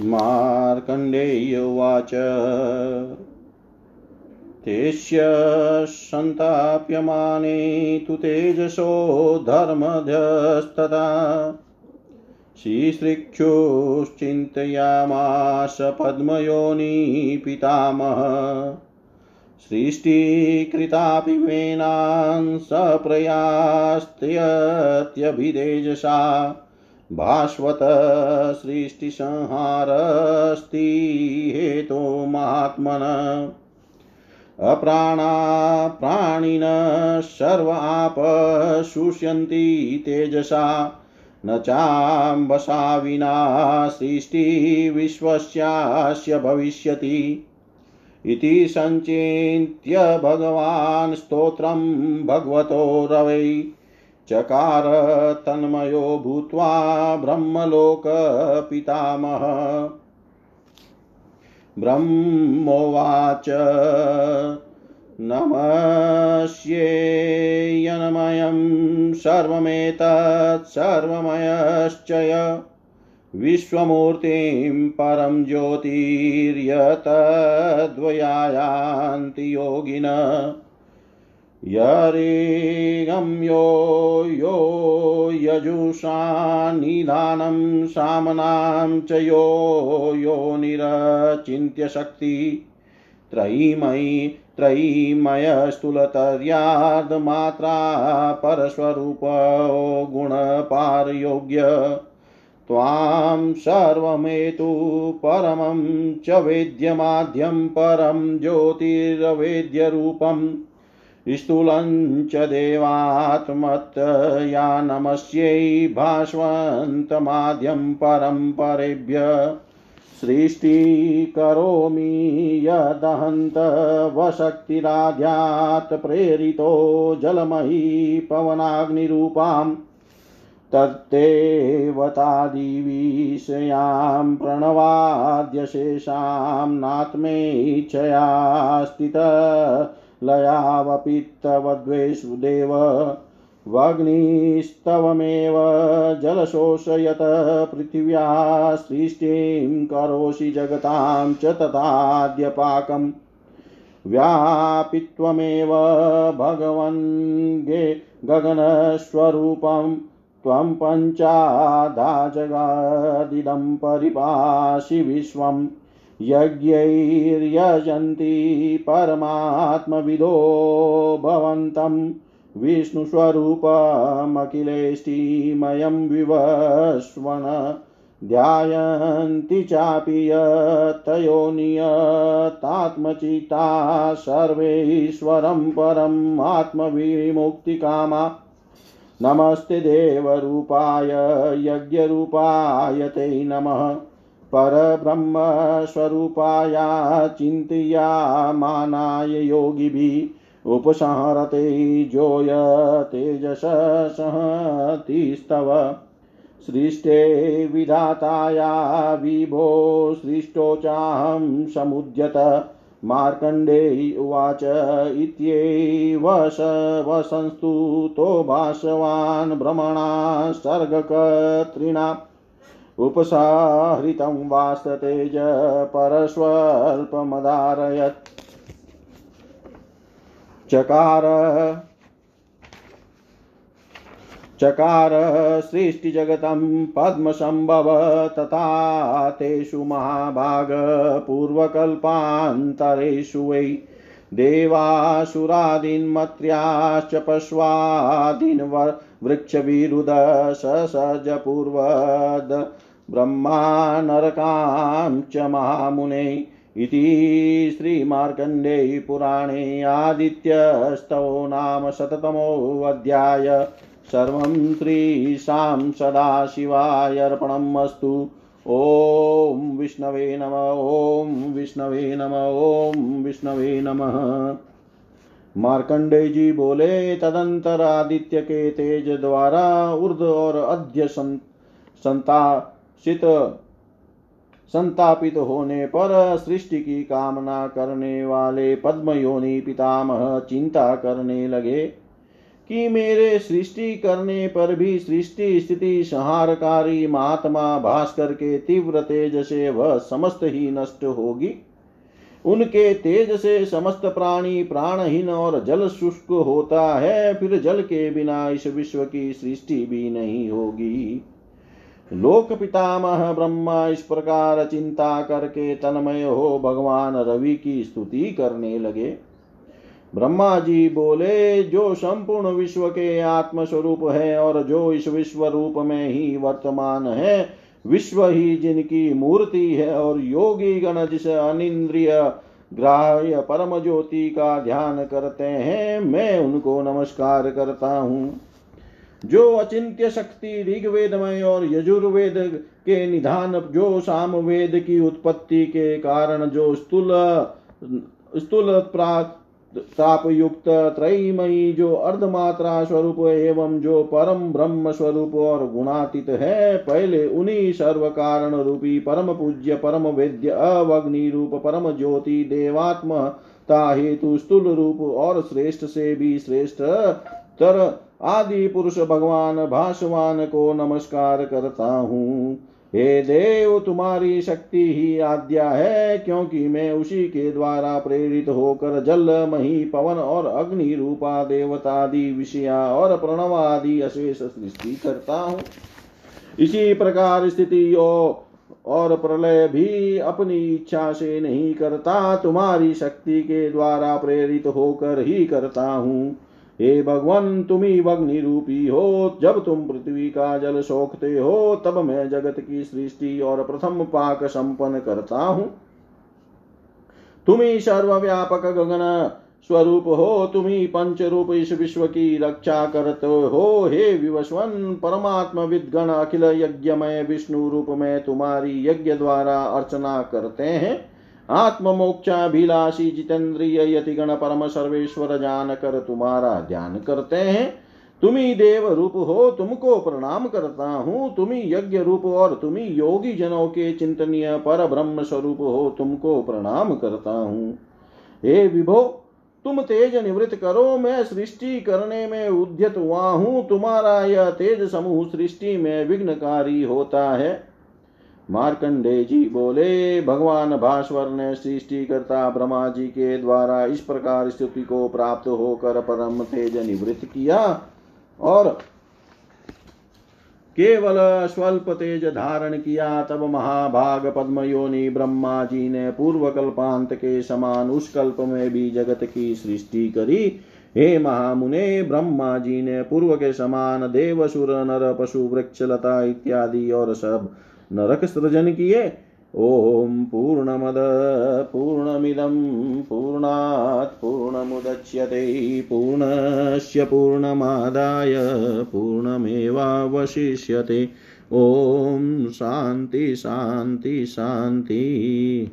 मार्कण्डेय उवाच। तेष्य सन्ताप्यमाने तु तेजसो धर्मध्यस्तदा श्रीसृक्षुश्चिन्तयामास पद्मयोनि पितामह। सृष्टिकृतापि वेनान् सप्रयास्त्यत्यभिदेजसा भास्वत सृष्टिसंहारस्ति हेतो महात्मन अप्राणा प्राणिनः सर्व तेजसा। न चाम्बसा विना सृष्टिविश्वस्यास्य भविष्यति। इति सञ्चिन्त्य भगवान् स्तोत्रं भगवतो रवै। चकार तन्मयो भूत्वा ब्रह्मलोकपितामह। ब्रह्मोवाच नमस्येयनमयं सर्वमेतत् सर्वमयश्चय। विश्वमूर्तिं परं ज्योतिर्यतद्वयान्ति योगिन। यरेगं यो यो यजुषानिधानं सामनां च यो योनिरचिन्त्य शक्ति त्रयीमयी त्रयीमयस्थूलतर्यार्धमात्रा परस्वरूपो गुणपारयोग्य। त्वां सर्वमेतु परमं च वेद्यमाद्यं परं ज्योतिर्वेद्यरूपम् स्थूलं च देवात्मत्या नमस्यै भास्वन्तमाद्यं परं परेभ्य सृष्टिकरोमि यदहन्तवशक्तिराध्यात् प्रेरितो जलमयी पवनाग्निरूपाम्। तत्तेवतादिविषयां प्रणवाद्यशेषां नात्मेच्छया स्थितलयावपित्तवद्वेषुदेव वग्निस्तवमेव जलशोषयत पृथिव्या सृष्टिं करोषि जगतां च तथाद्यपाकम् व्यापित्वमेव भगवन् गे गगनस्वरूपं, त्वं पञ्चाधा जगादिदं परिभाषि विश्वम्। यज्ञैर्यजन्ति परमात्मविदो भवन्तं विष्णुस्वरूपमखिलेष्टिमयं विवस्वन। ध्यायन्ति चापि यत्तयो नियतात्मचिता सर्वेश्वरं परम् आत्मविमुक्तिकामा। नमस्ते देवरूपाय, यज्ञरूपाय ते नमः। परब्रह्मस्वरूपाया चिन्तयामानाय योगिभिः उपसंहरते जोय तेजसहतिस्तव सृष्टे विधाताया विभो सृष्टो चाहं समुद्यत। मार्कण्डेय उवाच इत्येव वसंस्तुतो भासवान् भ्रमणा उपसाहृतं वास्ततेज परस्वल्पमदारयत्। चकार चकार सृष्टिजगतं पद्मसम्भव तथा तेषु महाभाग पूर्वकल्पान्तरेषु वै देवासुरादीन्मत्र्याश्च पश्वादीन् वृक्षविरुद ससजपूर्वद ब्रह्मा नरकां च महामुने इति श्रीमार्कण्डेय पुराणे आदित्यस्तवो नाम शततमोऽध्याय सर्वं श्रीशां सदाशिवाय अर्पणम् अस्तु। ॐ विष्णवे नम, ॐ विष्णवे नम, ॐ विष्णवे नमः। मार्कंडेय जी बोले, तदंतर आदित्य के तेज द्वारा उर्द और अध्य संताशित संतापित होने पर सृष्टि की कामना करने वाले पद्मयोनि पितामह चिंता करने लगे कि मेरे सृष्टि करने पर भी सृष्टि स्थिति संहारकारी महात्मा भास्कर के तीव्र तेज से वह समस्त ही नष्ट होगी। उनके तेज से समस्त प्राणी प्राणहीन और जल शुष्क होता है, फिर जल के बिना इस विश्व की सृष्टि भी नहीं होगी। लोक पितामह ब्रह्मा इस प्रकार चिंता करके तन्मय हो भगवान रवि की स्तुति करने लगे। ब्रह्मा जी बोले, जो संपूर्ण विश्व के आत्म स्वरूप है और जो इस विश्व रूप में ही वर्तमान है, विश्व ही जिनकी मूर्ति है और योगी गण जिस अनिंद्रिय ग्राह्य परम ज्योति का ध्यान करते हैं, मैं उनको नमस्कार करता हूँ। जो अचिंत्य शक्ति ऋग्वेदमय और यजुर्वेद के निधान, जो सामवेद की उत्पत्ति के कारण, जो स्थूल स्थूल ताप युक्त त्रयमयी जो अर्धमात्रा स्वरूप एवं जो परम ब्रह्म स्वरूप और गुणातीत है, पहले उन्हीं सर्व कारण रूपी परम पूज्य, परम वेद्य, अवग्नि रूप, परम ज्योति, देवात्म ता हेतु स्थूल रूप और श्रेष्ठ से भी श्रेष्ठ, तर आदि पुरुष भगवान भाषवान को नमस्कार करता हूँ। हे देव, तुम्हारी शक्ति ही आद्या है, क्योंकि मैं उसी के द्वारा प्रेरित होकर जल, मही, पवन और अग्नि रूपा देवतादि विषया और प्रणव आदि अशेष सृष्टि करता हूँ। इसी प्रकार स्थिति और प्रलय भी अपनी इच्छा से नहीं करता, तुम्हारी शक्ति के द्वारा प्रेरित होकर ही करता हूँ। हे भगवान, तुम ही अग्नि रूपी हो। जब तुम पृथ्वी का जल सोखते हो, तब मैं जगत की सृष्टि और प्रथम पाक संपन्न करता हूँ। तुम ही सर्वव्यापक गगन स्वरूप हो। तुम ही पंच रूप इस विश्व की रक्षा करते हो। हे विवस्वन, परमात्म विदगण, अखिल यज्ञमय, विष्णु रूप में तुम्हारी यज्ञ द्वारा अर्चना करते हैं। आत्ममोक्षाभिलाषी जितेंद्रिय यतिगण परम सर्वेश्वर जान कर तुम्हारा ध्यान करते हैं। तुम्ही देव रूप हो, तुमको प्रणाम करता हूँ। तुम्ही यज्ञ रूप और तुम्ही योगी जनों के चिंतनीय पर ब्रह्म स्वरूप हो, तुमको प्रणाम करता हूँ। हे विभो, तुम तेज निवृत्त करो, मैं सृष्टि करने में उद्यत हुआ हूँ। तुम्हारा यह तेज समूह सृष्टि में विघ्नकारी होता है। मार्कंडे जी बोले, भगवान भास्वर ने सृष्टि करता ब्रह्मा जी के द्वारा इस प्रकार स्थिति को प्राप्त होकर परम तेज निवृत्त किया और केवल स्वल्प तेज धारण किया, तब महाभाग पद्मयोनि ब्रह्मा जी ने पूर्व कल्पांत के समान उस कल्प में भी जगत की सृष्टि करी। हे महामुने, ब्रह्मा जी ने पूर्व के समान देव सुर नर, पशु, वृक्ष, लता इत्यादि और सब नरक सृजन किए। ॐ पूर्णमद, पूर्णमिदं, पूर्णात् पूर्णमुदच्यते। पूर्णस्य पूर्णमादाय, पूर्णमेवावशिष्यते। ॐ शान्ति शान्ति शान्ति।